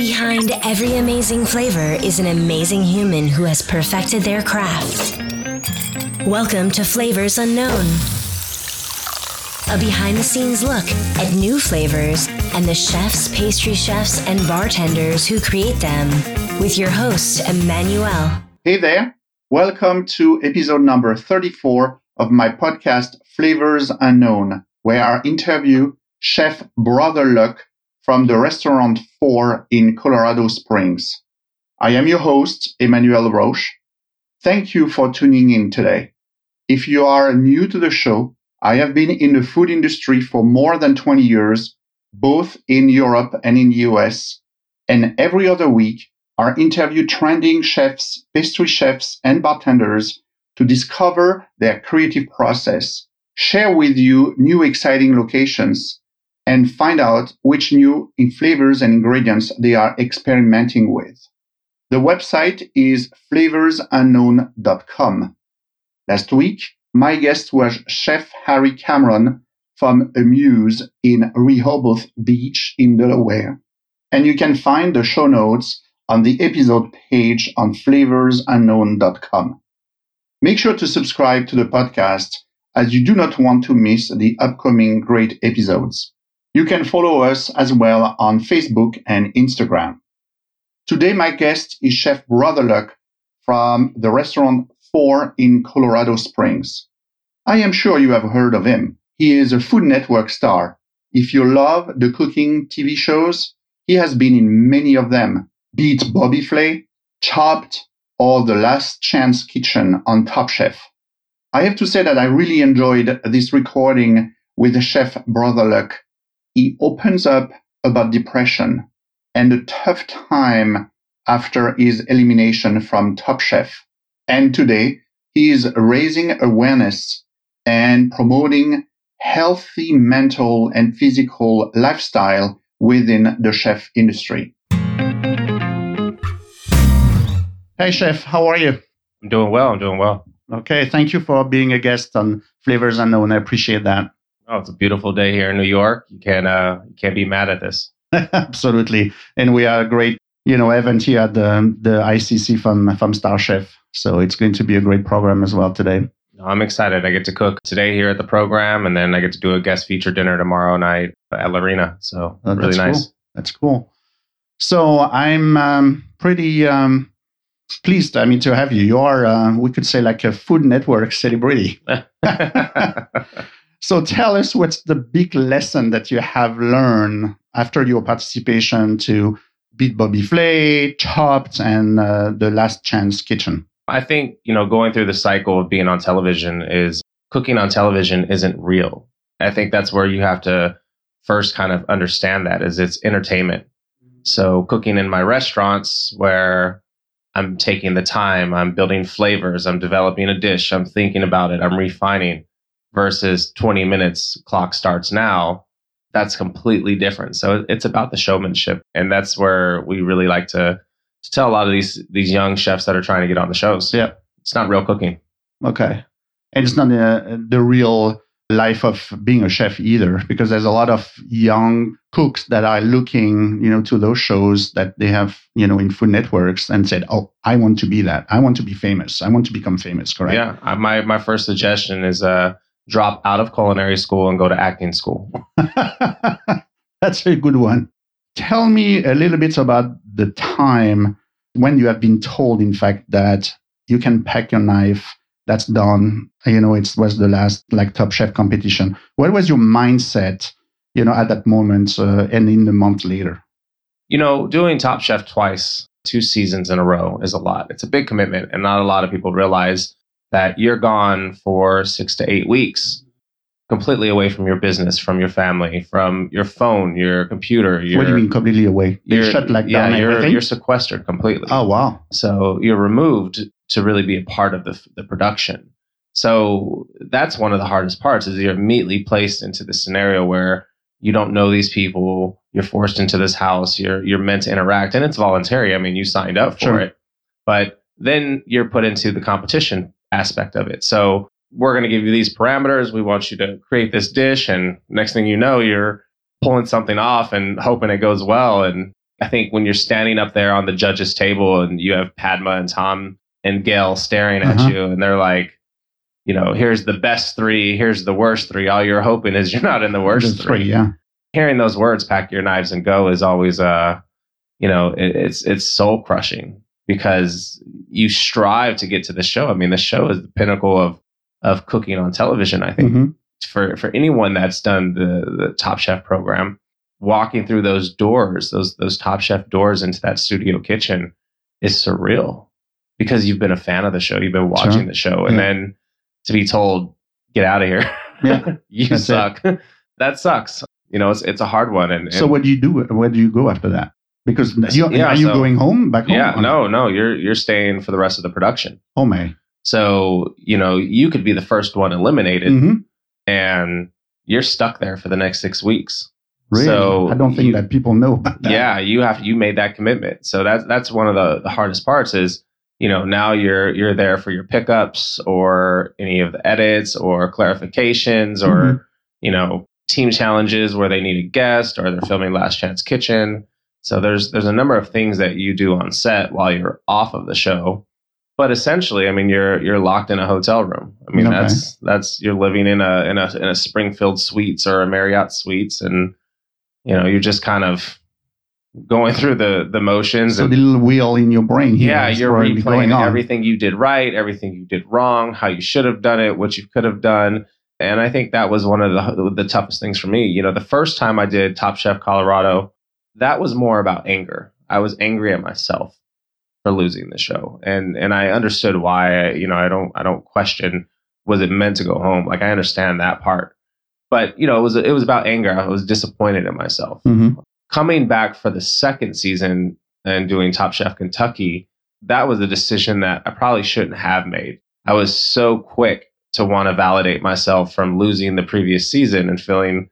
Behind every amazing flavor is an amazing human who has perfected their craft. Welcome to Flavors Unknown, a behind the scenes look at new flavors and the chefs, pastry chefs, and bartenders who create them, with your host, Emmanuel. Hey there. Welcome to episode number 34 of my podcast, Flavors Unknown, where I interview Chef Brother Luck from the restaurant 4 in Colorado Springs. I am your host, Emmanuel Roche. Thank you for tuning in today. If you are new to the show, I have been in the food industry for more than 20 years, both in Europe and in the US. And every other week, I interview trending chefs, pastry chefs, and bartenders to discover their creative process, share with you new exciting locations, and find out which new flavors and ingredients they are experimenting with. The website is flavorsunknown.com. Last week, my guest was Chef Harry Cameron from Amuse in Rehoboth Beach in Delaware. And you can find the show notes on the episode page on flavorsunknown.com. Make sure to subscribe to the podcast as you do not want to miss the upcoming great episodes. You can follow us as well on Facebook and Instagram. Today, my guest is Chef Brother Luck from the restaurant 4 in Colorado Springs. I am sure you have heard of him. He is a Food Network star. If you love the cooking TV shows, he has been in many of them, Beat Bobby Flay, Chopped, or The Last Chance Kitchen on Top Chef. I have to say that I really enjoyed this recording with Chef Brother Luck he opens up about depression and a tough time after his elimination from Top Chef. And today, he is raising awareness and promoting healthy mental and physical lifestyle within the chef industry. Hey, Chef, how are you? I'm doing well. I'm doing well. Okay, thank you for being a guest on Flavors Unknown. I appreciate that. Oh, it's a beautiful day here in New York. You can't uh, you can't be mad at this. Absolutely, and we are a great you know event here at the the ICC from from Star Chef. So it's going to be a great program as well today. I'm excited. I get to cook today here at the program, and then I get to do a guest feature dinner tomorrow night at La Arena. So oh, really nice. Cool. That's cool. So I'm um, pretty um, pleased. I mean to have you. You are uh, we could say like a Food Network celebrity. So tell us what's the big lesson that you have learned after your participation to Beat Bobby Flay, Chopped, and uh, The Last Chance Kitchen? I think, you know, going through the cycle of being on television is cooking on television isn't real. I think that's where you have to first kind of understand that is it's entertainment. So cooking in my restaurants where I'm taking the time, I'm building flavors, I'm developing a dish, I'm thinking about it, I'm refining versus 20 minutes clock starts now that's completely different. So it's about the showmanship and that's where we really like to, to tell a lot of these these young chefs that are trying to get on the shows. Yeah. It's not real cooking. Okay. And it's not the, the real life of being a chef either because there's a lot of young cooks that are looking you know to those shows that they have you know in food networks and said oh i want to be that. I want to be famous. I want to become famous correct? Yeah. My my first suggestion is uh drop out of culinary school and go to acting school. That's a good one. Tell me a little bit about the time when you have been told, in fact, that you can pack your knife. That's done. You know, it was the last like Top Chef competition. What was your mindset, you know, at that moment uh, and in the month later? You know, doing Top Chef twice, two seasons in a row is a lot. It's a big commitment, and not a lot of people realize that you're gone for six to eight weeks completely away from your business, from your family, from your phone, your computer. what do you mean completely away? You're shut like yeah, down you're, everything? you're sequestered completely. Oh, wow. So you're removed to really be a part of the, the production. So that's one of the hardest parts is you're immediately placed into the scenario where you don't know these people. You're forced into this house. You're, you're meant to interact and it's voluntary. I mean, you signed up for sure. it, but then you're put into the competition aspect of it. So we're going to give you these parameters. We want you to create this dish. And next thing you know, you're pulling something off and hoping it goes well. And I think when you're standing up there on the judges' table and you have Padma and Tom and Gail staring at Uh-huh. you, and they're like, you know, here's the best three, here's the worst three. All you're hoping is you're not in the worst The three. yeah. Hearing those words, "pack your knives and go," is always, uh, you know, it, it's it's soul crushing because you strive to get to the show. I mean, the show is the pinnacle of of cooking on television. I think Mhm. for for anyone that's done the the Top Chef program, walking through those doors, those those Top Chef doors into that studio kitchen, is surreal because you've been a fan of the show, you've been watching Sure. the show, and Yeah. then to be told, "Get out of here, Yeah, you that's suck," that sucks. You know, it's it's a hard one. And, So what do you do? Where do you go after that? Because you, Yeah, are you so- going home back home? yeah, no, no, you're you're staying for the rest of the production. Home, eh? So you know, you could be the first one eliminated, hmm and you're stuck there for the next six weeks. Really? So I don't think you- that people know about that. yeah you have you made that commitment so that's that's one of the, the hardest parts is you know now you're you're there for your pickups or any of the edits or clarifications or Mhm. you know team challenges where they need a guest or they're filming last chance kitchen so there's there's a number of things that you do on set while you're off of the show but essentially i mean you're you're locked in a hotel room i mean Okay. that's that's you're living in a in a in a springhill suites or a marriott suites and you know you're just kind of going through the the motions So and the little wheel in your brain. here yeah you're replaying everything you did right everything you did wrong how you should have done it what you could have done and i think that was one of the the toughest things for me you know the first time i did top chef colorado that was more about anger. I was angry at myself for losing the show. And and i understood why you know i don't i don't question was it meant to go home? Like i understand that part. But you know it was it was about anger. I was disappointed in myself. Mhm. coming back for the second season and doing Top Chef Kentucky, that was a decision that I probably shouldn't have made. I was so quick to want to validate myself from losing the previous season and feeling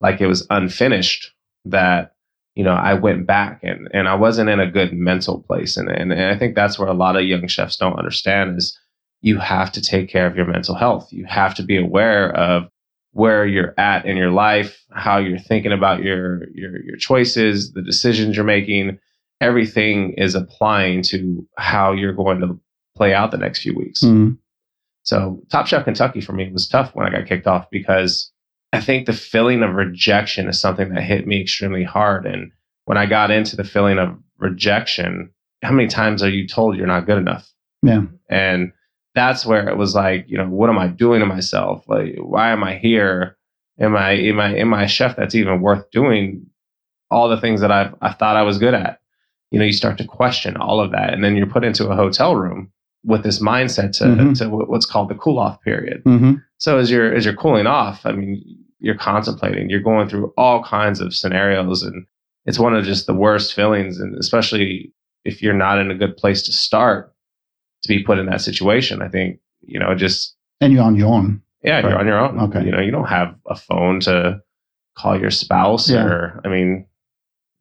like it was unfinished that you know I went back and and I wasn't in a good mental place and and, and I think that's where a lot of young chefs don't understand is you have to take care of your mental health. You have to be aware of where you're at in your life, how you're thinking about your your your choices, the decisions you're making, everything is applying to how you're going to play out the next few weeks. Mhm. So, Top Chef Kentucky for me was tough when I got kicked off because I think the feeling of rejection is something that hit me extremely hard. And when I got into the feeling of rejection, how many times are you told you're not good enough? Yeah. And that's where it was like, you know, what am I doing to myself? Like, why am I here? Am I am I am I a chef that's even worth doing all the things that I've I thought I was good at? You know, you start to question all of that, and then you're put into a hotel room with this mindset to, Mhm. to what's called the cool off period. Mhm. So as you're as you're cooling off, I mean, you're contemplating, you're going through all kinds of scenarios, and it's one of just the worst feelings, and especially if you're not in a good place to start to be put in that situation. I think you know, just And you're on your own. yeah, Right. you're on your own. Okay. you know, you don't have a phone to call your spouse, Yeah. or I mean,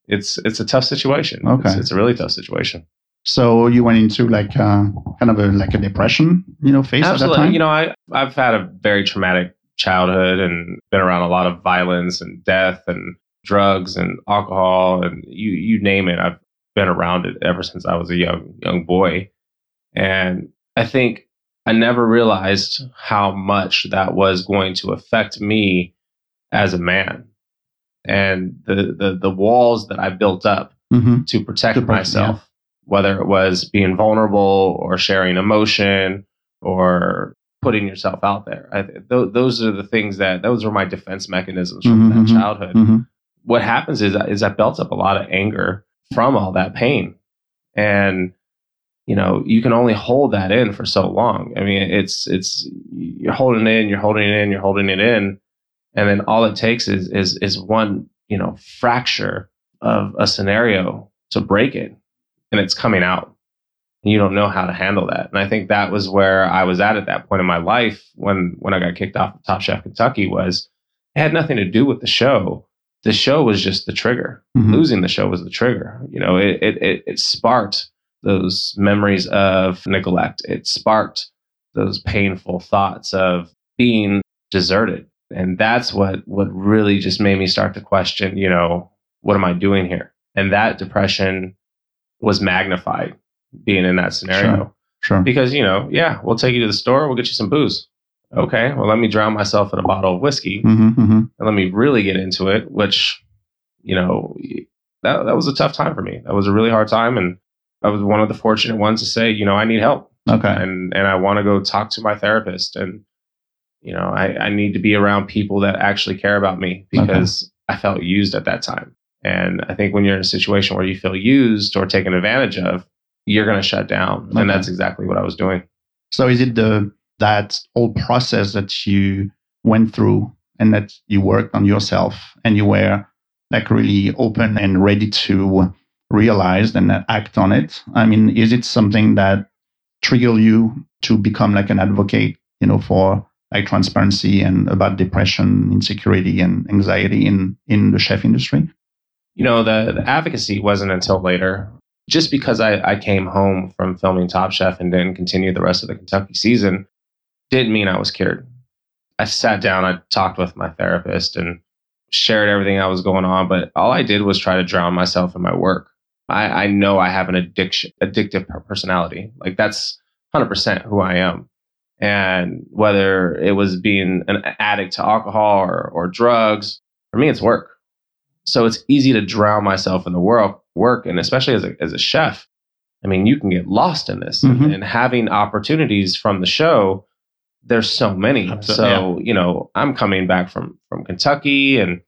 it's it's a tough situation. Okay. it's, it's a really tough situation. So you went into like uh, kind of a like a depression, you know, phase at that time. You know, I I've had a very traumatic childhood and been around a lot of violence and death and drugs and alcohol and you you name it. I've been around it ever since I was a young young boy. And I think I never realized how much that was going to affect me as a man. And the the the walls that I built up hmm to protect To protect, myself, whether it was being vulnerable or sharing emotion or putting yourself out there. I, th- those are the things that those are my defense mechanisms from Mhm, mhm, that childhood. hmm What happens is is I built up a lot of anger from all that pain, and you know you can only hold that in for so long. I mean, it's it's you're holding it in, you're holding it in, you're holding it in, and then all it takes is is is one you know fracture of a scenario to break it and it's coming out you don't know how to handle that. And i think that was where i was at at that point in my life when when i got kicked off of top chef kentucky was it had nothing to do with the show. The show was just the trigger. Mhm. losing the show was the trigger. You know it it it, it sparked those memories of neglect. It sparked those painful thoughts of being deserted. And that's what what really just made me start to question you know what am i doing here? And that depression was magnified being in that scenario. Sure. Sure. Because, you know, yeah, we'll take you to the store, we'll get you some booze. Okay, well, let me drown myself in a bottle of whiskey hmm hmm and let me really get into it, which, you know, that, that was a tough time for me. That was a really hard time. And I was one of the fortunate ones to say, you know, I need help Okay. and, and I want to go talk to my therapist. And, you know, I, I need to be around people that actually care about me because I felt used at that time. And I think when you're in a situation where you feel used or taken advantage of, you're going to shut down. Okay. And that's exactly what I was doing. So is it the that whole process that you went through and that you worked on yourself and you were like really open and ready to realize and act on it? I mean, is it something that triggered you to become like an advocate, you know, for like transparency and about depression, insecurity, and anxiety in in the chef industry? You know, the, the advocacy wasn't until later. Just because I, I came home from filming Top Chef and didn't continue the rest of the Kentucky season didn't mean I was cured. I sat down, I talked with my therapist and shared everything that was going on, but all I did was try to drown myself in my work. I, I know I have an addiction, addictive personality. Like that's 100% who I am. And whether it was being an addict to alcohol or, or drugs, for me, it's work. So it's easy to drown myself in the world, work. And especially as a, as a chef, I mean, you can get lost in this Mhm. and, and having opportunities from the show. There's so many. Absolutely, So, you know, I'm coming back from, from Kentucky and,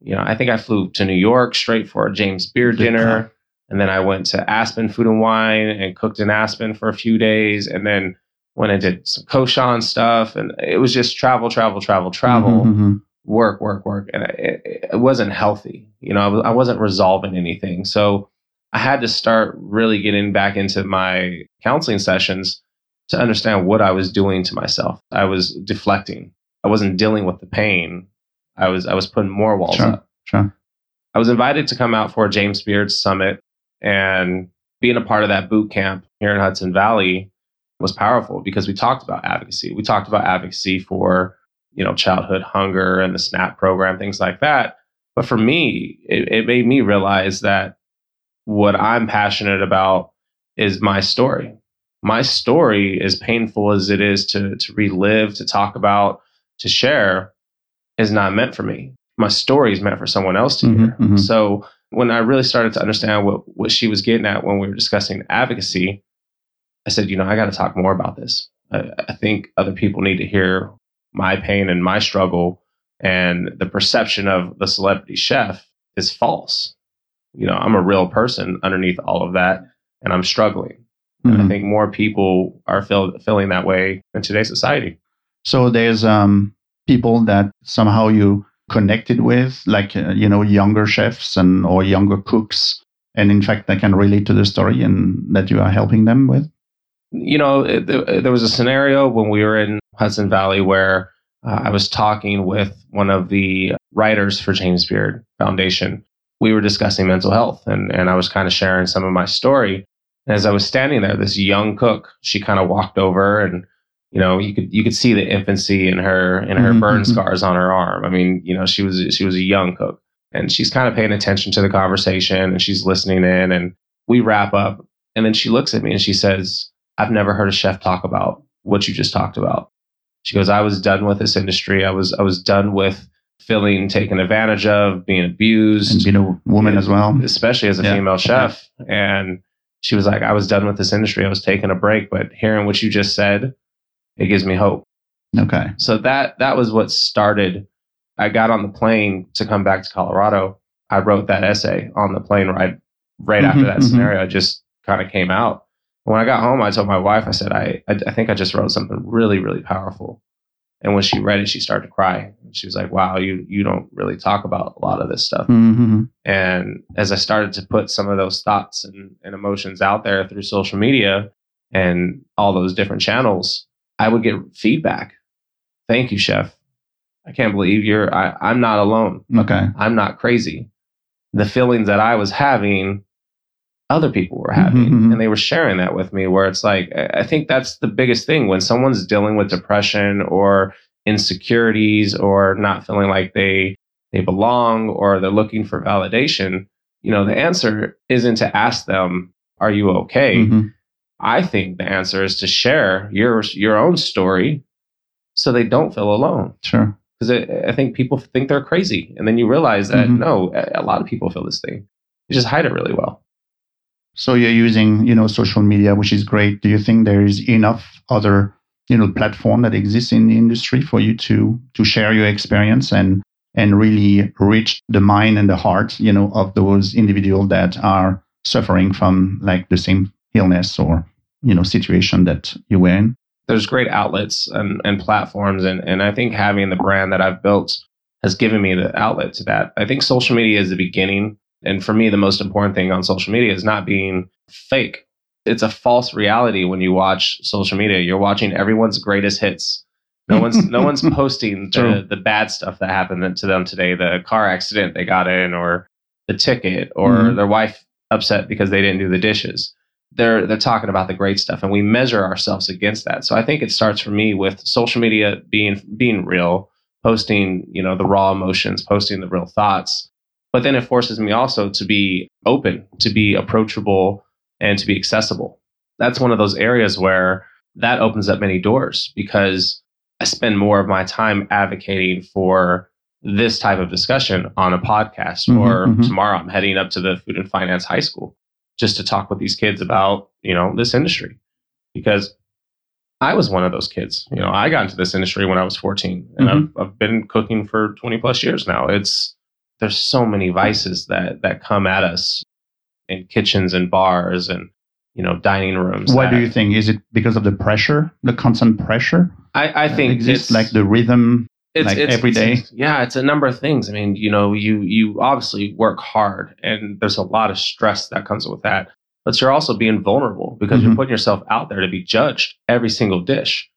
you know, I think I flew to New York straight for a James Beard dinner. And then I went to Aspen Food and Wine and cooked in Aspen for a few days. And then when I did some Cochon stuff, and it was just travel, travel, travel, travel, Mhm, mhm. Work, work, work. And it, it- wasn't healthy. You know, I, was, I wasn't resolving anything. So I had to start really getting back into my counseling sessions to understand what I was doing to myself. I was deflecting. I wasn't dealing with the pain. I was I was putting more walls Sure. up. Sure. I was invited to come out for a James Beard summit and being a part of that boot camp here in Hudson Valley was powerful because we talked about advocacy. We talked about advocacy for, you know, childhood hunger and the SNAP program, things like that. But for me, it, it made me realize that what I'm passionate about is my story. My story, as painful as it is to, to relive, to talk about, to share, is not meant for me. My story is meant for someone else to Mhm, hear. mhm. So when I really started to understand what, what she was getting at when we were discussing advocacy, I said, you know, I got to talk more about this. I, I think other people need to hear my pain and my struggle, and the perception of the celebrity chef is false. You know, I'm a real person underneath all of that, and I'm struggling. And I Mhm. think more people are feel, feeling that way in today's society. So there's um, people that somehow you connected with, like uh, you know, younger chefs and or younger cooks, and in fact, they can relate to the story and that you are helping them with. You know, it, there there was a scenario when we were in Hudson Valley where uh, I was talking with one of the writers for James Beard Foundation. We were discussing mental health, and and I was kind of sharing some of my story. And as I was standing there, this young cook, she kind of walked over, and you know, you could you could see the infancy in her in her Mhm, burn mhm. scars on her arm. I mean, you know, she was she was a young cook, and she's kind of paying attention to the conversation, and she's listening in, and we wrap up, and then she looks at me and she says, I've never heard a chef talk about what you just talked about. She goes, I was done with this industry. I was I was done with feeling taken advantage of, being abused, And being a woman as well. especially as a Yeah. female chef. And she was like, I was done with this industry. I was taking a break, but hearing what you just said, it gives me hope. Okay. So that that was what started. I got on the plane to come back to Colorado. I wrote that essay on the plane ride right after Mhm, that mhm. scenario just kind of came out. When I got home, I told my wife, I said, I, I I think I just wrote something really, really powerful. And when she read it, she started to cry. She was like, Wow, you you don't really talk about a lot of this stuff. Mhm. And as I started to put some of those thoughts and, and emotions out there through social media and all those different channels, I would get feedback. Thank you, chef. I can't believe you're, I, I'm not alone. Okay. I'm not crazy. The feelings that I was having, other people were having, Mhm. and they were sharing that with me. Where it's like, I think that's the biggest thing when someone's dealing with depression or insecurities or not feeling like they they belong or they're looking for validation. you know, the answer isn't to ask them, "Are you okay?" Mhm. I think the answer is to share your your own story, so they don't feel alone. Sure. Because I, think people think they're crazy, and then you realize that Mhm. no, a, a lot of people feel this thing. They just hide it really well. So you're using, you know, social media, which is great. Do you think there is enough other, you know, platform that exists in the industry for you to to share your experience and and really reach the mind and the heart, you know, of those individuals that are suffering from like the same illness or you know situation that you were in? there's great outlets and, and platforms and, and i think having the brand that i've built has given me the outlet to that i think social media is the beginning and for me the most important thing on social media is not being fake. It's a false reality when you watch social media. You're watching everyone's greatest hits. No one's no one's posting the, the bad stuff that happened to them today the car accident they got in or the ticket or Mhm. their wife upset because they didn't do the dishes. They're they're talking about the great stuff and we measure ourselves against that. So i think it starts for me with social media being being real posting you know the raw emotions posting the real thoughts but then it forces me also to be open to be approachable and to be accessible that's one of those areas where that opens up many doors because i spend more of my time advocating for this type of discussion on a podcast Mhm, or mhm. tomorrow i'm heading up to the food and finance high school just to talk with these kids about you know this industry because i was one of those kids you know i got into this industry when i was 14 and Mhm. I've, I've been cooking for 20 plus years now it's there's so many vices that that come at us in kitchens and bars and you know dining rooms Why that- do you think? Is it because of the pressure, the constant pressure? i, I think exists it's like the rhythm. it's, like it's, every day? it's- yeah, it's a number of things. I mean, you know, you you obviously work hard, and there's a lot of stress that comes with that. But you're also being vulnerable because you're Mhm. putting yourself out there to be judged every single dish,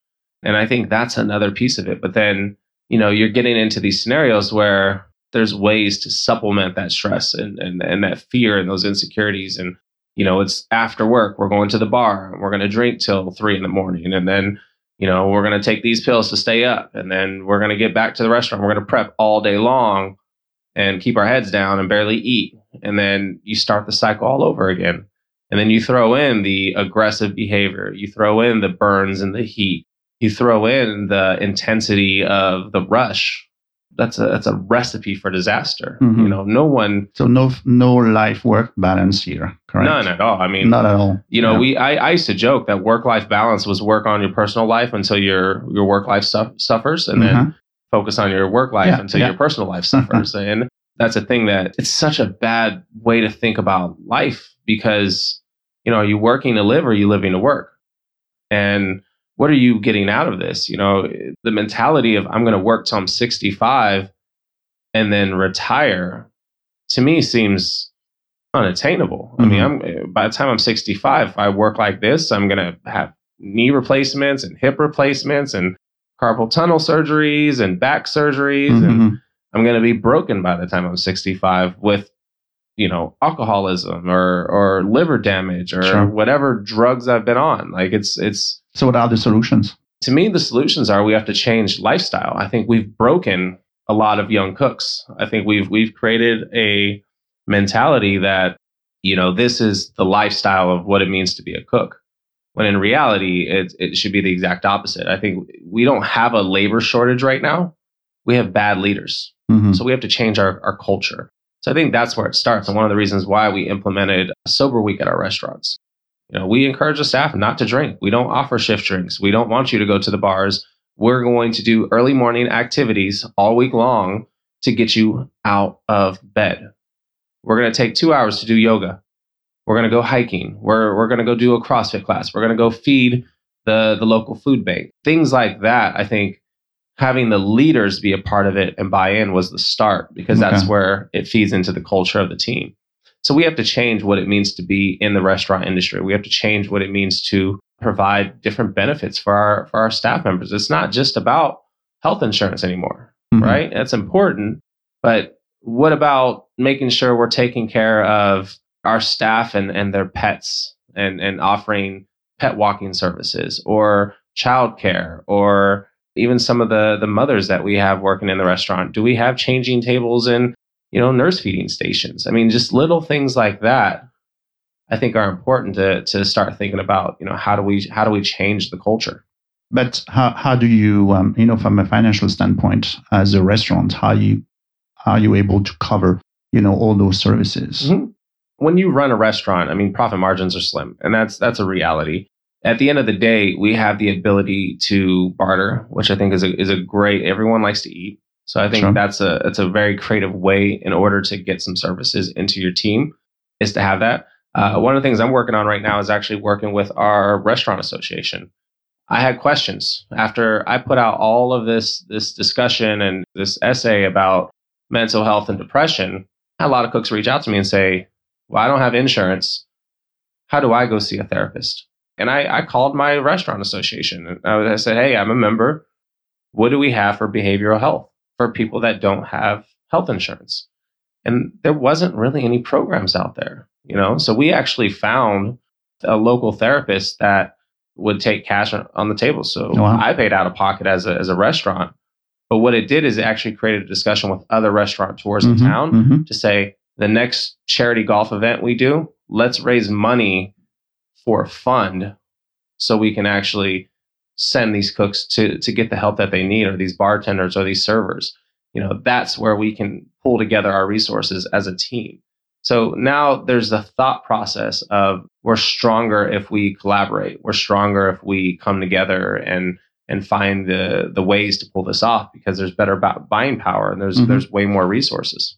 and I think that's another piece of it. But then, you know, you're getting into these scenarios where there's ways to supplement that stress and and, and that fear and those insecurities and you know it's after work we're going to the bar and we're going to drink till three in the morning and then you know, we're going to take these pills to stay up and then we're going to get back to the restaurant. We're going to prep all day long and keep our heads down and barely eat. And then you start the cycle all over again. And then you throw in the aggressive behavior, you throw in the burns and the heat, you throw in the intensity of the rush. That's a that's a recipe for disaster. Mhm. You know, no one So no no life work balance here, correct? none at all. I mean, Not at all. you know, Yeah. we I, I used to joke that work life balance was work on your personal life until your your work life su- suffers, and then Mhm. focus on your work life Yeah, until yeah. your personal life suffers. and that's a thing that it's such a bad way to think about life because you know, are you working to live or are you living to work? And what are you getting out of this? You know, the mentality of I'm going to work till I'm 65 and then retire to me seems unattainable. I mean, I'm by the time I'm 65, if I work like this, I'm going to have knee replacements and hip replacements and carpal tunnel surgeries and back surgeries and Mhm. I'm going to be broken by the time I'm 65 with you know alcoholism or or liver damage or Sure. whatever drugs I've been on. Like it's it's So what are the solutions? to me the solutions are we have to change lifestyle. I think we've broken a lot of young cooks. I think we've we've created a mentality that you know this is the lifestyle of what it means to be a cook. When in reality, it it should be the exact opposite. I think we don't have a labor shortage right now. We have bad leaders. Mhm. So we have to change our, our culture. So I think that's where it starts. And one of the reasons why we implemented a sober week at our restaurants. You know, we encourage the staff not to drink. We don't offer shift drinks. We don't want you to go to the bars. We're going to do early morning activities all week long to get you out of bed. We're going to take two hours to do yoga. We're going to go hiking. We're, we're going to go do a CrossFit class. We're going to go feed the, the local food bank. Things like that, I think having the leaders be a part of it and buy in was the start because that's where it feeds into the culture of the team. So we have to change what it means to be in the restaurant industry. We have to change what it means to provide different benefits for our for our staff members. It's not just about health insurance anymore, Mhm. right? That's important, but what about making sure we're taking care of our staff and, and their pets and, and offering pet walking services or childcare or even some of the the mothers that we have working in the restaurant do we have changing tables in you know, nurse feeding stations. I mean, just little things like that. I think are important to to start thinking about. You know, how do we how do we change the culture? But how, how do you, um, you know, from a financial standpoint, as a restaurant, how you are you able to cover, you know, all those services? Mm-hmm. When you run a restaurant, I mean, profit margins are slim, and that's that's a reality. At the end of the day, we have the ability to barter, which I think is a is a great. Everyone likes to eat, so I think sure. that's a it's a very creative way in order to get some services into your team is to have that. Uh, one of the things I'm working on right now is actually working with our restaurant association I had questions after I put out all of this this discussion and this essay about mental health and depression. a lot of cooks reach out to me and say, "Well, I don't have insurance. How do I go see a therapist?" And I, I called my restaurant association and I said, "Hey, I'm a member. What do we have for behavioral health for people that don't have health insurance?" And there wasn't really any programs out there, you know. So we actually found a local therapist that would take cash on the table. So oh, wow. I paid out of pocket as a, as a restaurant. But what it did is it actually created a discussion with other restaurateurs mm-hmm, in town mm-hmm. to say the next charity golf event we do, let's raise money for a fund so we can actually send these cooks to to get the help that they need or these bartenders or these servers. You know, that's where we can pull together our resources as a team. So now there's the thought process of we're stronger if we collaborate. We're stronger if we come together and and find the the ways to pull this off because there's better buying power and there's mm-hmm. there's way more resources.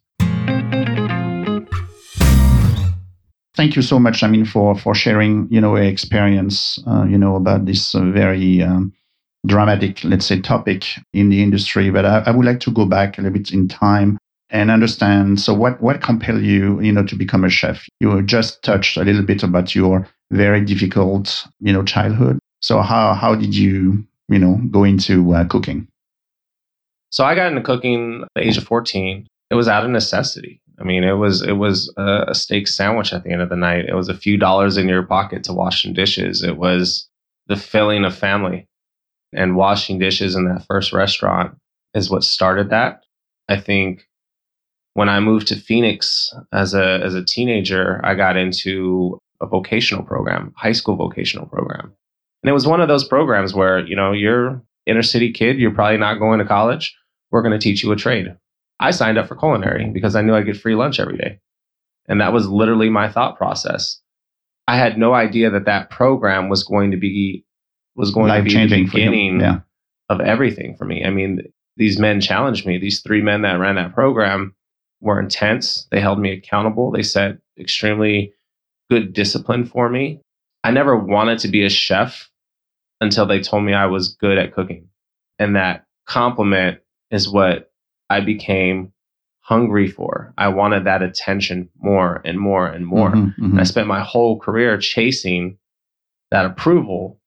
Thank you so much. I mean, for for sharing, you know, experience, uh, you know, about this uh, very um, dramatic, let's say, topic in the industry. But I, I would like to go back a little bit in time and understand so what what compelled you you know to become a chef you just touched a little bit about your very difficult you know childhood so how how did you you know go into uh, cooking so i got into cooking at the age of 14 it was out of necessity i mean it was it was a, a steak sandwich at the end of the night it was a few dollars in your pocket to wash some dishes it was the filling of family and washing dishes in that first restaurant is what started that i think when I moved to Phoenix as a as a teenager, I got into a vocational program, high school vocational program. And it was one of those programs where, you know, you're inner city kid, you're probably not going to college. We're going to teach you a trade. I signed up for culinary because I knew I'd get free lunch every day. And that was literally my thought process. I had no idea that that program was going to be was going Life to be the beginning yeah. of everything for me. I mean, these men challenged me. These three men that ran that program were intense. They held me accountable. They set extremely good discipline for me. I never wanted to be a chef until they told me I was good at cooking. And that compliment is what I became hungry for. I wanted that attention more and more and more. Mm-hmm, mm-hmm. And I spent my whole career chasing that approval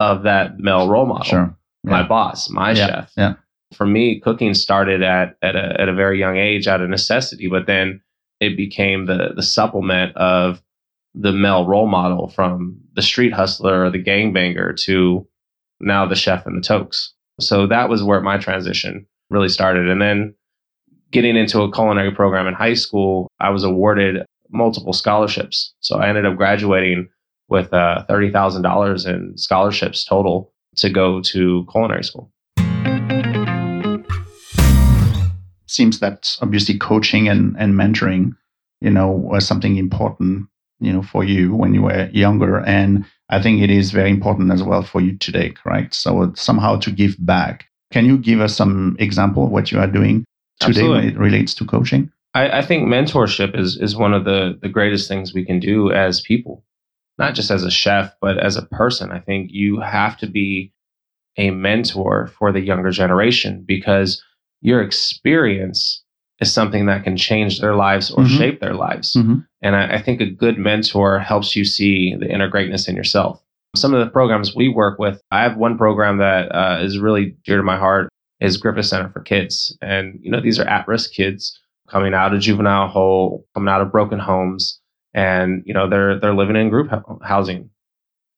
of that male role model. Sure. Yeah. My boss, my yeah. chef. Yeah for me, cooking started at at a, at a very young age out of necessity, but then it became the the supplement of the male role model from the street hustler or the gangbanger to now the chef and the toques. So that was where my transition really started. And then getting into a culinary program in high school, I was awarded multiple scholarships. So I ended up graduating with uh, $30,000 in scholarships total to go to culinary school. seems that obviously coaching and, and mentoring, you know, was something important, you know, for you when you were younger. And I think it is very important as well for you today, correct? So somehow to give back. Can you give us some example of what you are doing today Absolutely. when it relates to coaching? I, I think mentorship is is one of the the greatest things we can do as people, not just as a chef, but as a person. I think you have to be a mentor for the younger generation because your experience is something that can change their lives or mm-hmm. shape their lives. Mm-hmm. And I, I, think a good mentor helps you see the inner greatness in yourself. Some of the programs we work with, I have one program that uh, is really dear to my heart is Griffith Center for Kids. And, you know, these are at-risk kids coming out of juvenile hole, coming out of broken homes, and, you know, they're, they're living in group housing.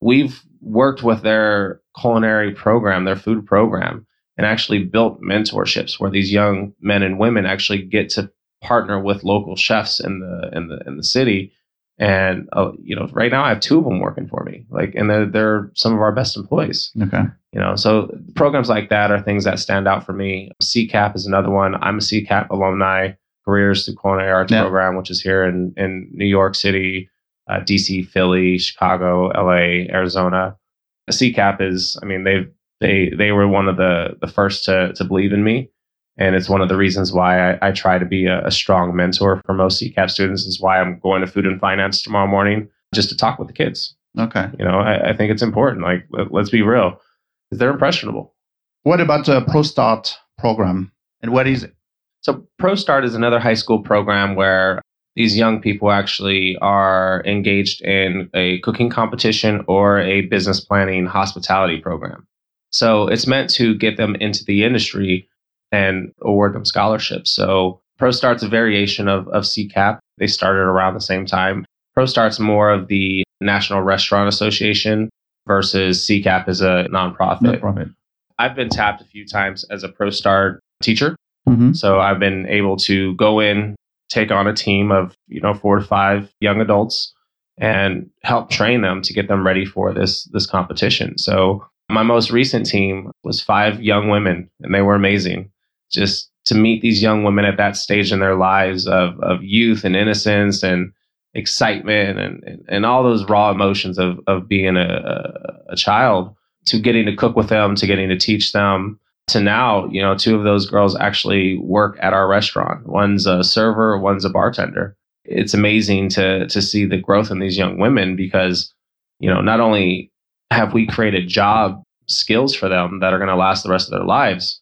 We've worked with their culinary program, their food program, and actually built mentorships where these young men and women actually get to partner with local chefs in the in the in the city. And uh, you know, right now I have two of them working for me, like, and they're they're some of our best employees. Okay. You know, so programs like that are things that stand out for me. CCAP is another one. I'm a CCAP alumni, Careers through Culinary Arts Yeah. program, which is here in in New York City, uh, DC, Philly, Chicago, LA, Arizona. CCAP is, I mean, they they they were one of the the first to to believe in me, and it's one of the reasons why I, I try to be a, a strong mentor for most CCAP students. Is why I'm going to Food and Finance tomorrow morning just to talk with the kids. Okay. You know, I, I think it's important. Like, let, let's be real, they're impressionable. What about the ProStart program? And what is it? So ProStart is another high school program where these young people actually are engaged in a cooking competition or a business planning hospitality program. So it's meant to get them into the industry and award them scholarships. So ProStart's a variation of, of CCAP. They started around the same time. ProStart's more of the National Restaurant Association versus CCAP is a nonprofit. No profit. I've been tapped a few times as a ProStart teacher. Mm-hmm. So I've been able to go in, take on a team of, you know, four to five young adults and help train them to get them ready for this this competition. So my most recent team was five young women and they were amazing. Just to meet these young women at that stage in their lives of of youth and innocence and excitement and and, all those raw emotions of of being a, a, a child to getting to cook with them, to getting to teach them, to now, you know, two of those girls actually work at our restaurant. One's a server, one's a bartender. It's amazing to to see the growth in these young women because, you know, not only have we created job skills for them that are going to last the rest of their lives,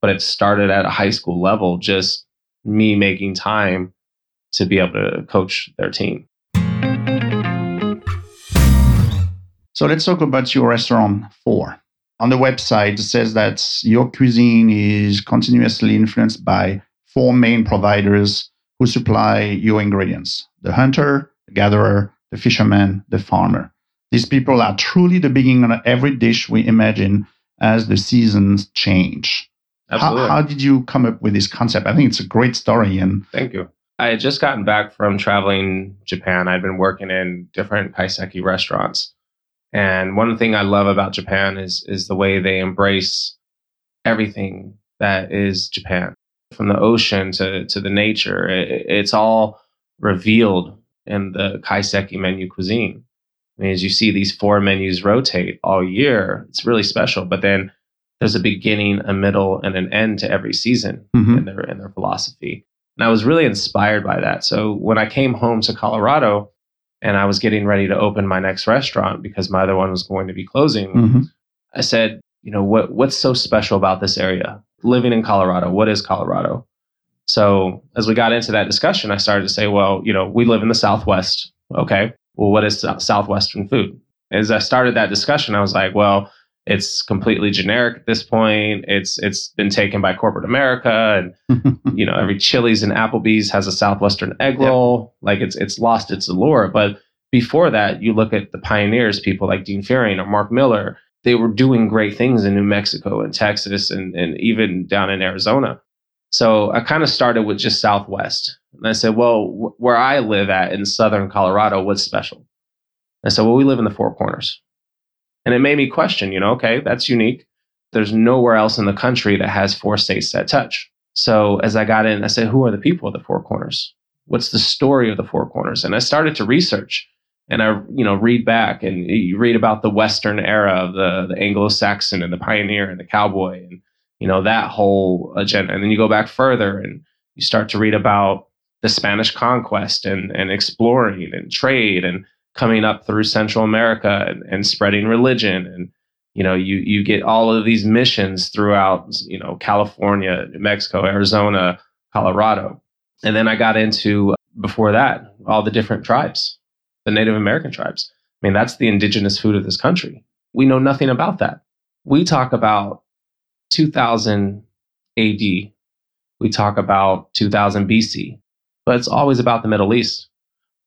but it started at a high school level, just me making time to be able to coach their team. So let's talk about your restaurant four. On the website, it says that your cuisine is continuously influenced by four main providers who supply your ingredients the hunter, the gatherer, the fisherman, the farmer. These people are truly the beginning of every dish we imagine as the seasons change. How, how did you come up with this concept? I think it's a great story. And Thank you. I had just gotten back from traveling Japan. I'd been working in different kaiseki restaurants. And one thing I love about Japan is is the way they embrace everything that is Japan. From the ocean to, to the nature, it, it's all revealed in the kaiseki menu cuisine. I mean, as you see these four menus rotate all year, it's really special. But then there's a beginning, a middle, and an end to every season Mhm. in their in their philosophy. And I was really inspired by that. So when I came home to Colorado and I was getting ready to open my next restaurant because my other one was going to be closing, Mhm. I said, you know, what what's so special about this area? Living in Colorado, what is Colorado? So as we got into that discussion, I started to say, well, you know, we live in the Southwest. Okay. Well, what is Southwestern food? As I started that discussion, I was like, well, it's completely generic at this point. It's it's been taken by corporate America and you know, every Chili's and Applebee's has a Southwestern egg roll. Like it's it's lost its allure. But before that, you look at the pioneers, people like Dean Fearing or Mark Miller. They were doing great things in New Mexico and Texas and, and even down in Arizona. So I kind of started with just Southwest. And I said, well, wh- where I live at in Southern Colorado, what's special? I said, well, we live in the Four Corners. And it made me question, you know, okay, that's unique. There's nowhere else in the country that has four states that touch. So as I got in, I said, who are the people of the Four Corners? What's the story of the Four Corners? And I started to research and I, you know, read back and you read about the Western era of the, the Anglo-Saxon and the pioneer and the cowboy and, you know, that whole agenda. And then you go back further and you start to read about the Spanish conquest and, and exploring and trade and coming up through Central America and, and spreading religion. And, you know, you, you get all of these missions throughout, you know, California, New Mexico, Arizona, Colorado. And then I got into, uh, before that, all the different tribes, the Native American tribes. I mean, that's the indigenous food of this country. We know nothing about that. We talk about 2000 AD. We talk about 2000 BC, but it's always about the Middle East.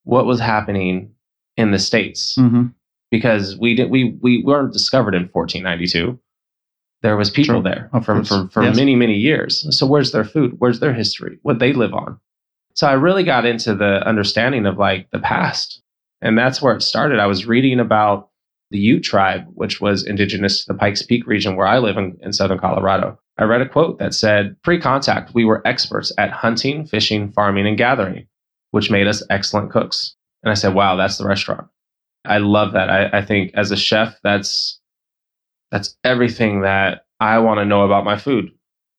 What was happening in the States? Mhm. Because we did we we weren't discovered in 1492. There was people True. there Of for, course. for, for Yes. many, many years. So where's their food? Where's their history? What they live on? So I really got into the understanding of like the past. And that's where it started. I was reading about the Ute tribe, which was indigenous to the Pikes Peak region where I live in, in southern Colorado. I read a quote that said, Pre contact, we were experts at hunting, fishing, farming, and gathering, which made us excellent cooks. And I said, Wow, that's the restaurant. I love that. I, I think as a chef, that's that's everything that I want to know about my food.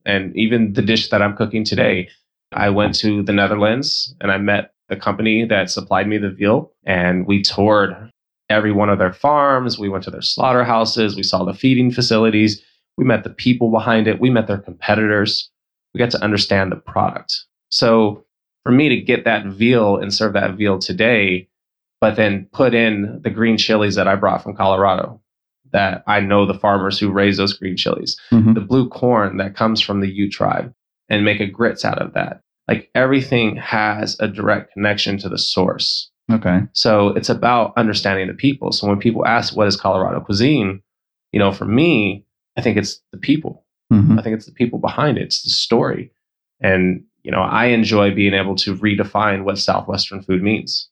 And even the dish that I'm cooking today, I went to the Netherlands and I met the company that supplied me the veal and we toured every one of their farms. We went to their slaughterhouses. We saw the feeding facilities. We met the people behind it. We met their competitors. We got to understand the product. So for me to get that veal and serve that veal today, but then put in the green chilies that I brought from Colorado, that I know the farmers who raise those green chilies, Mhm. the blue corn that comes from the Ute tribe, and make a grits out of that. Like everything has a direct connection to the source. Okay. So it's about understanding the people. So when people ask what is Colorado cuisine, you know, for me, I think it's the people. Mhm. I think it's the people behind it. It's the story. And, you know, I enjoy being able to redefine what Southwestern food means.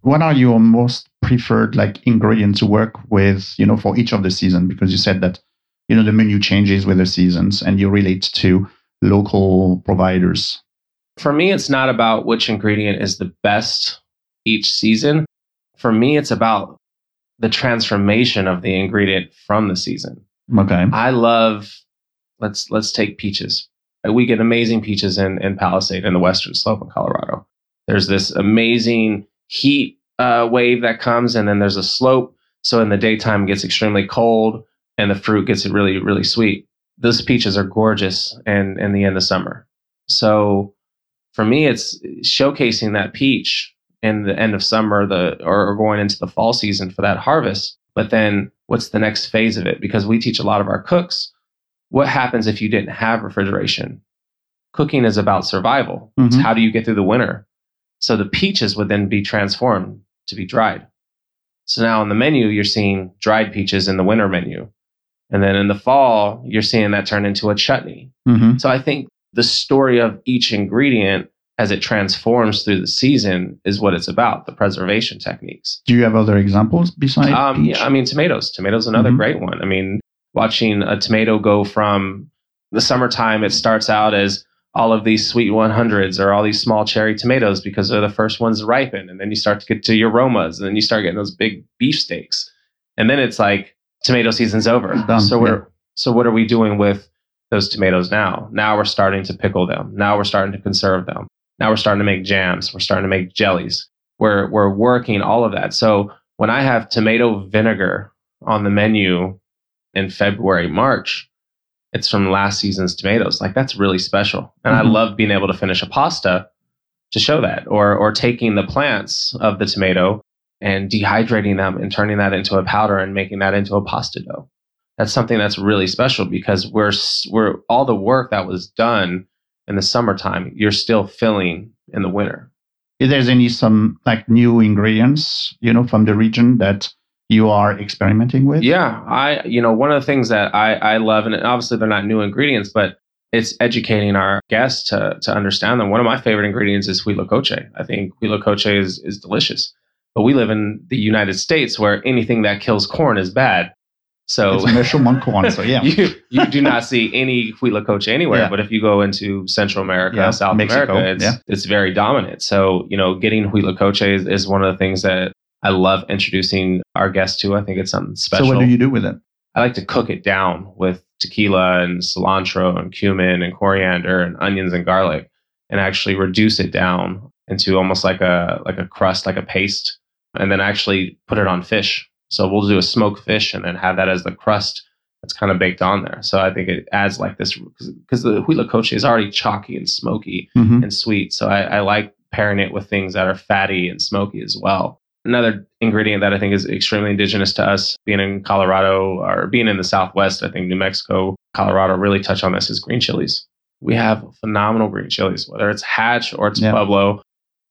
What are your most preferred like ingredients to work with, you know, for each of the season? Because you said that, you know, the menu changes with the seasons and you relate to local providers. For me, it's not about which ingredient is the best each season. For me, it's about the transformation of the ingredient from the season. Okay. I love let's let's take peaches. We get amazing peaches in in Palisade in the western slope of Colorado. There's this amazing heat uh, wave that comes, and then there's a slope. So in the daytime, it gets extremely cold, and the fruit gets really really sweet. Those peaches are gorgeous, and in the end of summer. So for me, it's showcasing that peach in the end of summer, the or going into the fall season for that harvest. But then, what's the next phase of it? Because we teach a lot of our cooks what happens if you didn't have refrigeration. Cooking is about survival. It's Mhm. how do you get through the winter? So the peaches would then be transformed to be dried. So now on the menu, you're seeing dried peaches in the winter menu. And then in the fall, you're seeing that turn into a chutney. hmm So I think the story of each ingredient as it transforms through the season is what it's about, the preservation techniques. Do you have other examples besides Um, yeah, I mean, tomatoes. Tomatoes another Mhm. great one. I mean, watching a tomato go from the summertime, it starts out as all of these sweet 100s or all these small cherry tomatoes because they're the first ones to ripen. And then you start to get to your aromas and then you start getting those big beefsteaks. And then it's like tomato season's over. Done, so we're so what are we doing with those tomatoes now? Now we're starting to pickle them. Now we're starting to conserve them. Now we're starting to make jams. We're starting to make jellies. We're we're working all of that. So when I have tomato vinegar on the menu in February, March, it's from last season's tomatoes. Like that's really special. And I Mhm. love being able to finish a pasta to show that or or taking the plants of the tomato and dehydrating them and turning that into a powder and making that into a pasta dough. That's something that's really special because we're we're all the work that was done in the summertime, you're still filling in the winter. Is there any some like new ingredients, you know, from the region that you are experimenting with? Yeah, I you know one of the things that I I love, and obviously they're not new ingredients, but it's educating our guests to to understand them. One of my favorite ingredients is huitlacoche. I think huitlacoche is is delicious, but we live in the United States where anything that kills corn is bad. So It's corn. So yeah. you you do not see any huitlacoche anywhere. Yeah. But if you go into Central America, Yeah, South Mexico, America, it's yeah. it's very dominant. So you know, getting huitlacoche is, is one of the things that I love introducing our guests to. I think it's something special. So what do you do with it? I like to cook it down with tequila and cilantro and cumin and coriander and onions and garlic, and actually reduce it down into almost like a like a crust, like a paste, and then actually put it on fish. So we'll do a smoked fish and then have that as the crust that's kind of baked on there. So I think it adds like this because the huitlacoche is already chalky and smoky Mhm. and sweet. So I, I like pairing it with things that are fatty and smoky as well. Another ingredient that I think is extremely indigenous to us, being in Colorado or being in the Southwest, I think New Mexico, Colorado really touch on this is green chilies. We have phenomenal green chilies, whether it's Hatch or it's Yeah. Pueblo,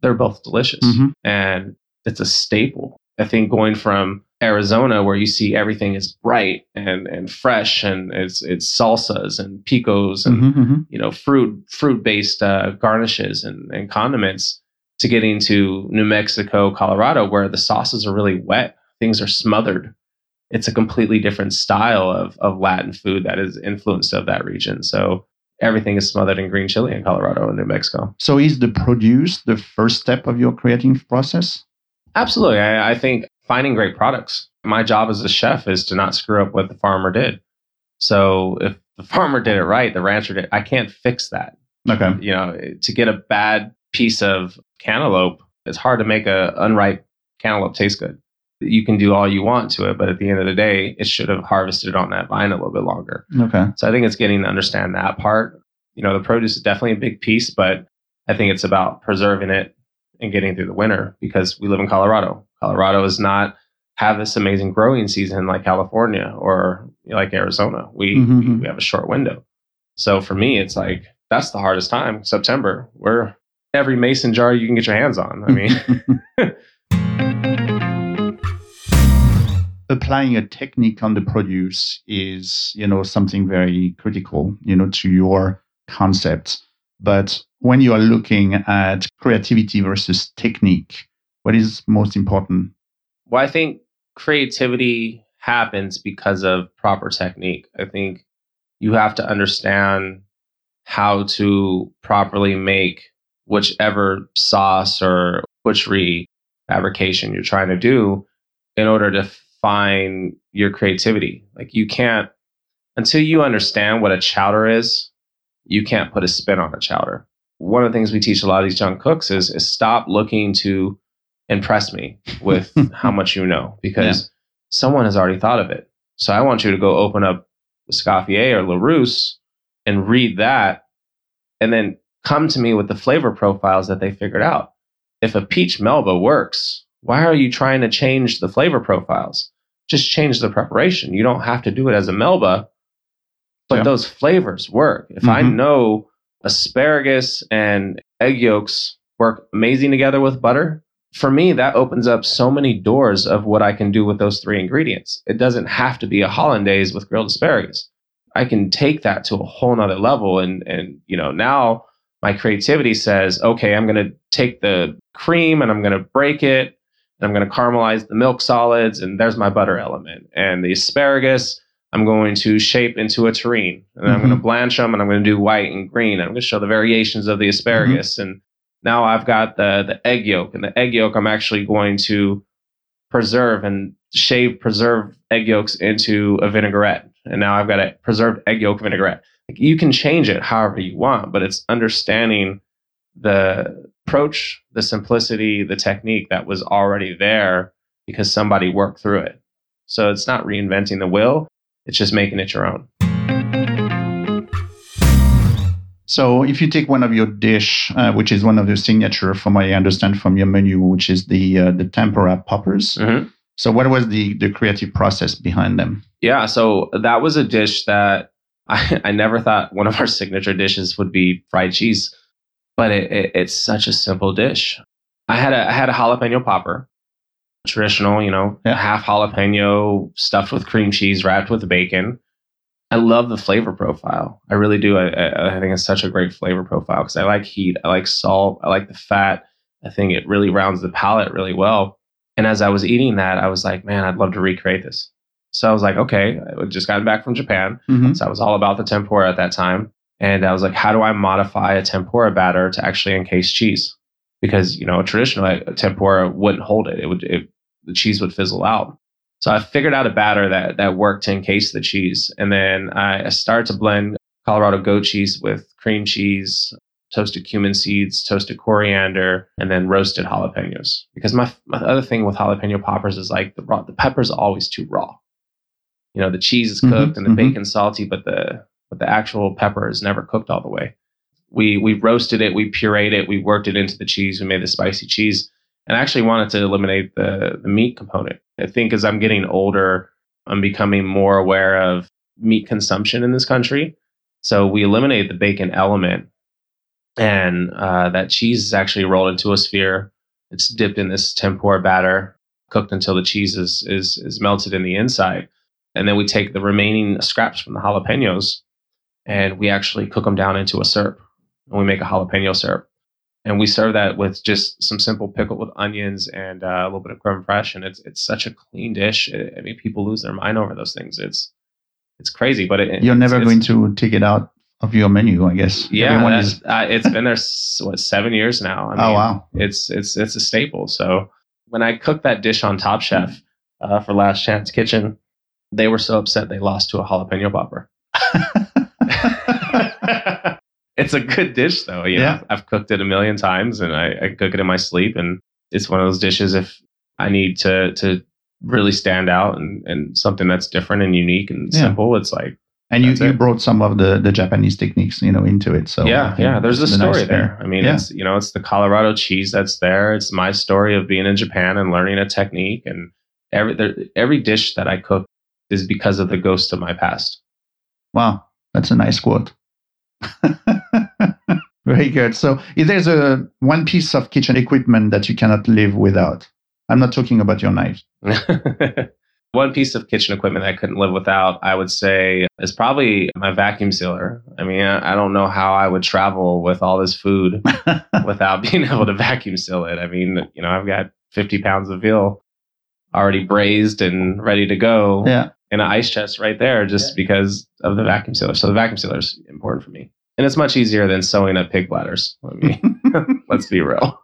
they're both delicious Mhm. and it's a staple. I think going from Arizona, where you see everything is bright and, and fresh, and it's it's salsas and picos and Mhm, mhm. you know fruit fruit based uh, garnishes and, and condiments, to getting to New Mexico, Colorado, where the sauces are really wet, things are smothered. It's a completely different style of of Latin food that is influenced of that region. So everything is smothered in green chili in Colorado and New Mexico. So is the produce the first step of your creative process? Absolutely. I, I think finding great products. My job as a chef is to not screw up what the farmer did. So if the farmer did it right, the rancher did, I can't fix that. Okay. You know, to get a bad piece of cantaloupe, it's hard to make a unripe cantaloupe taste good. You can do all you want to it, but at the end of the day, it should have harvested on that vine a little bit longer. Okay. So I think it's getting to understand that part. You know, the produce is definitely a big piece, but I think it's about preserving it and getting through the winter because we live in Colorado. Colorado does not have this amazing growing season like California or like Arizona. We Mhm. we have a short window. So for me, it's like that's the hardest time. September, where every mason jar you can get your hands on. I mean, applying a technique on the produce is you know something very critical you know to your concept but when you are looking at creativity versus technique what is most important Well, I think creativity happens because of proper technique. I think you have to understand how to properly make whichever sauce or butchery fabrication you're trying to do in order to find your creativity. Like you can't until you understand what a chowder is, you can't put a spin on a chowder. One of the things we teach a lot of these young cooks is, is stop looking to impress me with how much you know because someone has already thought of it. So I want you to go open up Escoffier or Larousse and read that and then come to me with the flavor profiles that they figured out. If a peach melba works, why are you trying to change the flavor profiles? Just change the preparation. You don't have to do it as a melba, but Yeah. those flavors work. If I Mhm. know asparagus and egg yolks work amazing together with butter, for me, that opens up so many doors of what I can do with those three ingredients. It doesn't have to be a hollandaise with grilled asparagus. I can take that to a whole nother level. And, and, you know, now my creativity says, okay, I'm going to take the cream and I'm going to break it and I'm going to caramelize the milk solids. And there's my butter element. And the asparagus, I'm going to shape into a terrine. And then I'm going to mm-hmm. blanch them and I'm going to do white and green. And I'm going to show the variations of the mm-hmm. asparagus. And now I've got the, the egg yolk. And the egg yolk, I'm actually going to preserve and shave preserved egg yolks into a vinaigrette. And now I've got a preserved egg yolk vinaigrette. You can change it however you want, but it's understanding the approach, the simplicity, the technique that was already there because somebody worked through it. So it's not reinventing the wheel, it's just making it your own. so if you take one of your dish uh, which is one of your signature from what i understand from your menu which is the uh, the tempura poppers Mhm. so what was the the creative process behind them Yeah, so that was a dish that I, I never thought one of our signature dishes would be fried cheese, but it, it, it's such a simple dish. I had a I had a jalapeno popper, traditional, you know, Yeah. half jalapeno stuffed with cream cheese, wrapped with bacon. I love the flavor profile. I really do. I, I, I think it's such a great flavor profile because I like heat, I like salt, I like the fat. I think it really rounds the palate really well. And as I was eating that, I was like, man, I'd love to recreate this. So I was like, okay, I just gotten back from Japan. Mhm. So I was all about the tempura at that time. And I was like, how do I modify a tempura batter to actually encase cheese? Because, you know, a traditional uh, tempura wouldn't hold it. It would, it, the cheese would fizzle out. So I figured out a batter that, that worked to encase the cheese. And then I started to blend Colorado goat cheese with cream cheese, toasted cumin seeds, toasted coriander, and then roasted jalapenos. Because my, my other thing with jalapeno poppers is like the raw, the pepper's always too raw. You know, the cheese is Mhm, cooked and the mhm. bacon's salty, but the but the actual pepper is never cooked all the way. We we roasted it, we pureed it, we worked it into the cheese, we made the spicy cheese, and I actually wanted to eliminate the the meat component. I think as I'm getting older, I'm becoming more aware of meat consumption in this country. So we eliminated the bacon element, and uh, that cheese is actually rolled into a sphere. It's dipped in this tempura batter. cooked until the cheese is is is melted in the inside, and then we take the remaining scraps from the jalapenos, and we actually cook them down into a syrup, and we make a jalapeno syrup, and we serve that with just some simple pickle with onions and uh, a little bit of creme fraiche, and it's it's such a clean dish. I mean, people lose their mind over those things. It's it's crazy, but it, you're never going to take it out of your menu, I guess. Yeah, is... uh, it's been there what seven years now. I oh, mean, oh wow, it's it's it's a staple. So when I cooked that dish on Top Chef uh, for Last Chance Kitchen, they were so upset they lost to a jalapeno popper. it's a good dish though. You yeah. know, I've cooked it a million times and I, I cook it in my sleep and it's one of those dishes if I need to to really stand out and, and something that's different and unique and yeah. simple, it's like and you, you brought some of the, the Japanese techniques, you know, into it. So yeah, yeah. There's a story nice there. I mean, yeah. it's you know, it's the Colorado cheese that's there. It's my story of being in Japan and learning a technique, and every there, every dish that I cook is because of the ghost of my past. Wow, that's a nice quote. Very good. So, if there's a one piece of kitchen equipment that you cannot live without, I'm not talking about your knife. One piece of kitchen equipment I couldn't live without, I would say, is probably my vacuum sealer. I mean, I don't know how I would travel with all this food without being able to vacuum seal it. I mean, you know, I've got 50 pounds of veal already braised and ready to go yeah. In an ice chest right there just yeah. because of the vacuum sealer. So the vacuum sealer is important for me. And it's much easier than sewing up pig bladders. I mean, let's be real.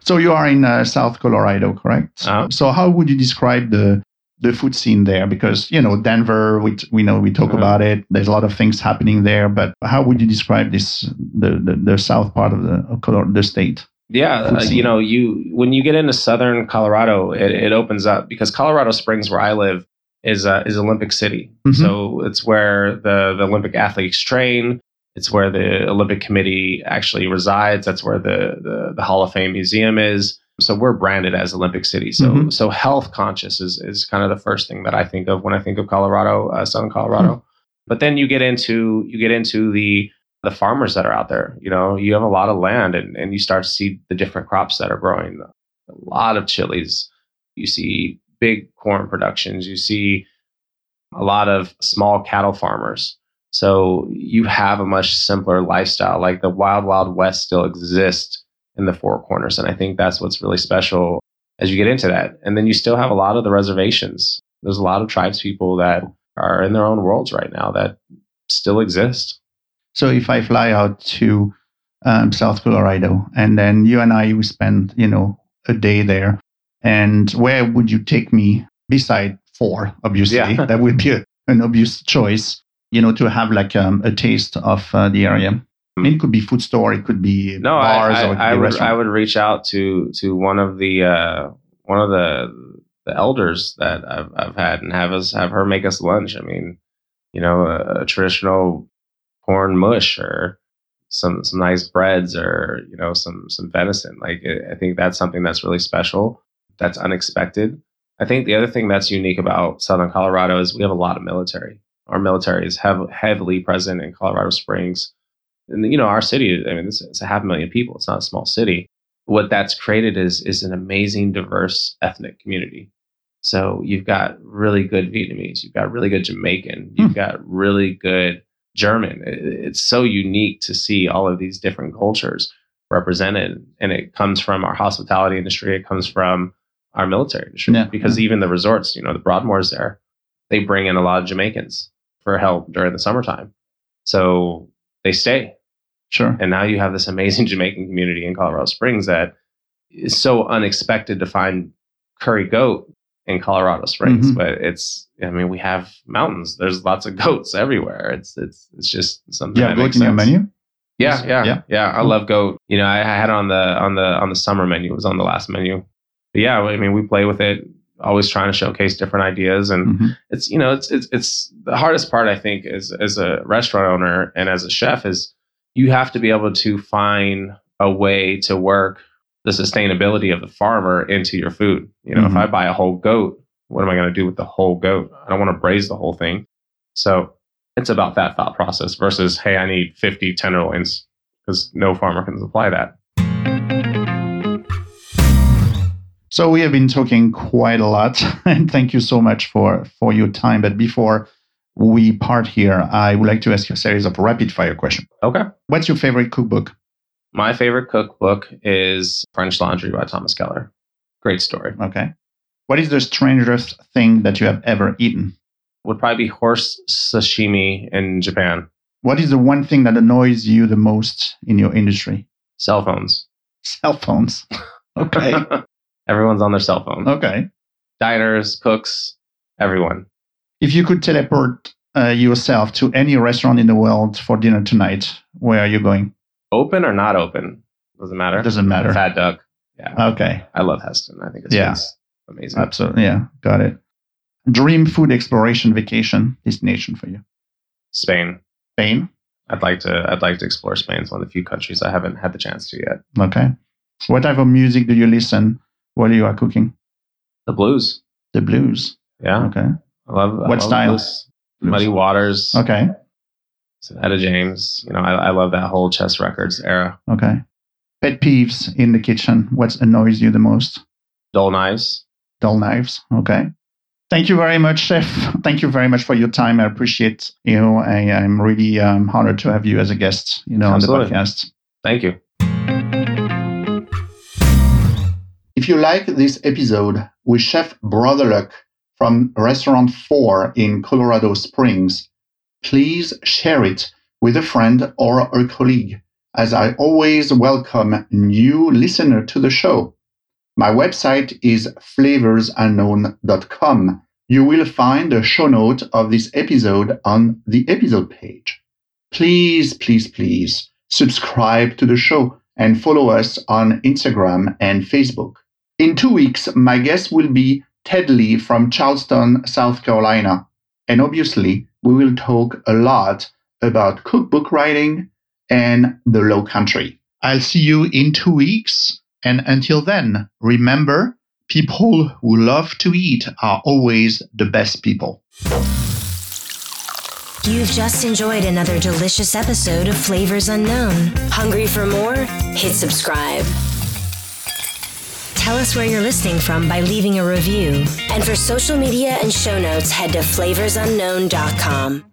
So you are in uh, South Colorado, correct? Uh-huh. So how would you describe the the food scene there? Because you know Denver, we we know we talk uh-huh. about it. There's a lot of things happening there, but how would you describe this the the, the south part of the of Colorado, the state? Yeah, uh, you know, you when you get into southern Colorado, it, it opens up because Colorado Springs, where I live, is uh, is Olympic City. Mm-hmm. So it's where the the Olympic athletes train. It's where the Olympic Committee actually resides. That's where the, the, the Hall of Fame Museum is. So we're branded as Olympic City. So mm-hmm. so health conscious is is kind of the first thing that I think of when I think of Colorado, uh, Southern Colorado. Mm-hmm. But then you get into you get into the the farmers that are out there. You know, you have a lot of land, and and you start to see the different crops that are growing. A lot of chilies. You see big corn productions. You see a lot of small cattle farmers. So you have a much simpler lifestyle. Like the wild, wild west still exists in the four corners. And I think that's what's really special as you get into that. And then you still have a lot of the reservations. There's a lot of tribes people that are in their own worlds right now that still exist. So if I fly out to um, South Colorado and then you and I we spend, you know, a day there, and where would you take me beside four? Obviously, yeah. that would be a, an obvious choice you know, to have like um, a taste of uh, the area. I mean, it could be food store, it could be no, bars, I, I, or I would, restaurant. I would reach out to to one of the uh, one of the the elders that I've I've had and have us have her make us lunch. I mean, you know, a, a traditional corn mush or some some nice breads or you know some some venison. Like I think that's something that's really special. That's unexpected. I think the other thing that's unique about Southern Colorado is we have a lot of military our military is hev- heavily present in Colorado Springs. And you know, our city, I mean, it's, it's a half a million people. It's not a small city. What that's created is is an amazing, diverse ethnic community. So you've got really good Vietnamese, you've got really good Jamaican, you've hmm. got really good German. It's so unique to see all of these different cultures represented, and it comes from our hospitality industry. It comes from our military industry yeah. because even the resorts, you know, the Broadmoor's there, they bring in a lot of Jamaicans for help during the summertime. So they stay. Sure. And now you have this amazing Jamaican community in Colorado Springs that is so unexpected to find curry goat in Colorado Springs, mm-hmm. but it's I mean we have mountains. There's lots of goats everywhere. It's it's it's just something. Yeah, goat in your menu. Yeah, yeah, yeah, yeah. I love goat. You know, I, I had it on the on the on the summer menu. It was on the last menu. But yeah, I mean, we play with it always trying to showcase different ideas and mm-hmm. it's you know it's, it's it's the hardest part i think as as a restaurant owner and as a chef is you have to be able to find a way to work the sustainability of the farmer into your food you know mm-hmm. if i buy a whole goat what am i going to do with the whole goat i don't want to braise the whole thing so it's about that thought process versus hey i need 50 tenderloins because no farmer can supply that So we have been talking quite a lot, and thank you so much for for your time. But before we part here, I would like to ask you a series of rapid fire questions. Okay. What's your favorite cookbook? My favorite cookbook is French Laundry by Thomas Keller. Great story. Okay. What is the strangest thing that you have ever eaten? Would probably be horse sashimi in Japan. What is the one thing that annoys you the most in your industry? Cell phones. Cell phones. Okay. Everyone's on their cell phone. okay. Diners, cooks, everyone. If you could teleport uh, yourself to any restaurant in the world for dinner tonight, where are you going? Open or not open? Doesn't matter. Doesn't matter. Fat Duck. Yeah. Okay. I love Heston. I think it's Yeah. amazing. Absolutely. Yeah. Got it. Dream food exploration vacation destination for you. Spain. Spain. I'd like to I'd like to explore Spain. It's one of the few countries I haven't had the chance to yet. Okay. What type of music do you listen while you are cooking? The blues. The blues. Yeah. Okay. I love I What love style? blues. Muddy Waters. Okay. Etta James. You know, I, I love that whole chess records era. Okay. Pet peeves in the kitchen. What annoys you the most? Dull knives. Dull knives. Okay. Thank you very much, Chef. Thank you very much for your time. I appreciate you. I, I'm really um, honored to have you as a guest, you know, Absolutely. on the podcast. Thank you. If you like this episode with Chef Brother Luck from Restaurant 4 in Colorado Springs, please share it with a friend or a colleague, as I always welcome new listener to the show. My website is flavorsunknown.com. You will find a show note of this episode on the episode page. Please, please, please subscribe to the show and follow us on Instagram and Facebook. In two weeks, my guest will be Ted Lee from Charleston, South Carolina. And obviously, we will talk a lot about cookbook writing and the low country. I'll see you in two weeks. And until then, remember, people who love to eat are always the best people. You've just enjoyed another delicious episode of Flavors Unknown. Hungry for more? Hit subscribe. Tell us where you're listening from by leaving a review. And for social media and show notes, head to flavorsunknown.com.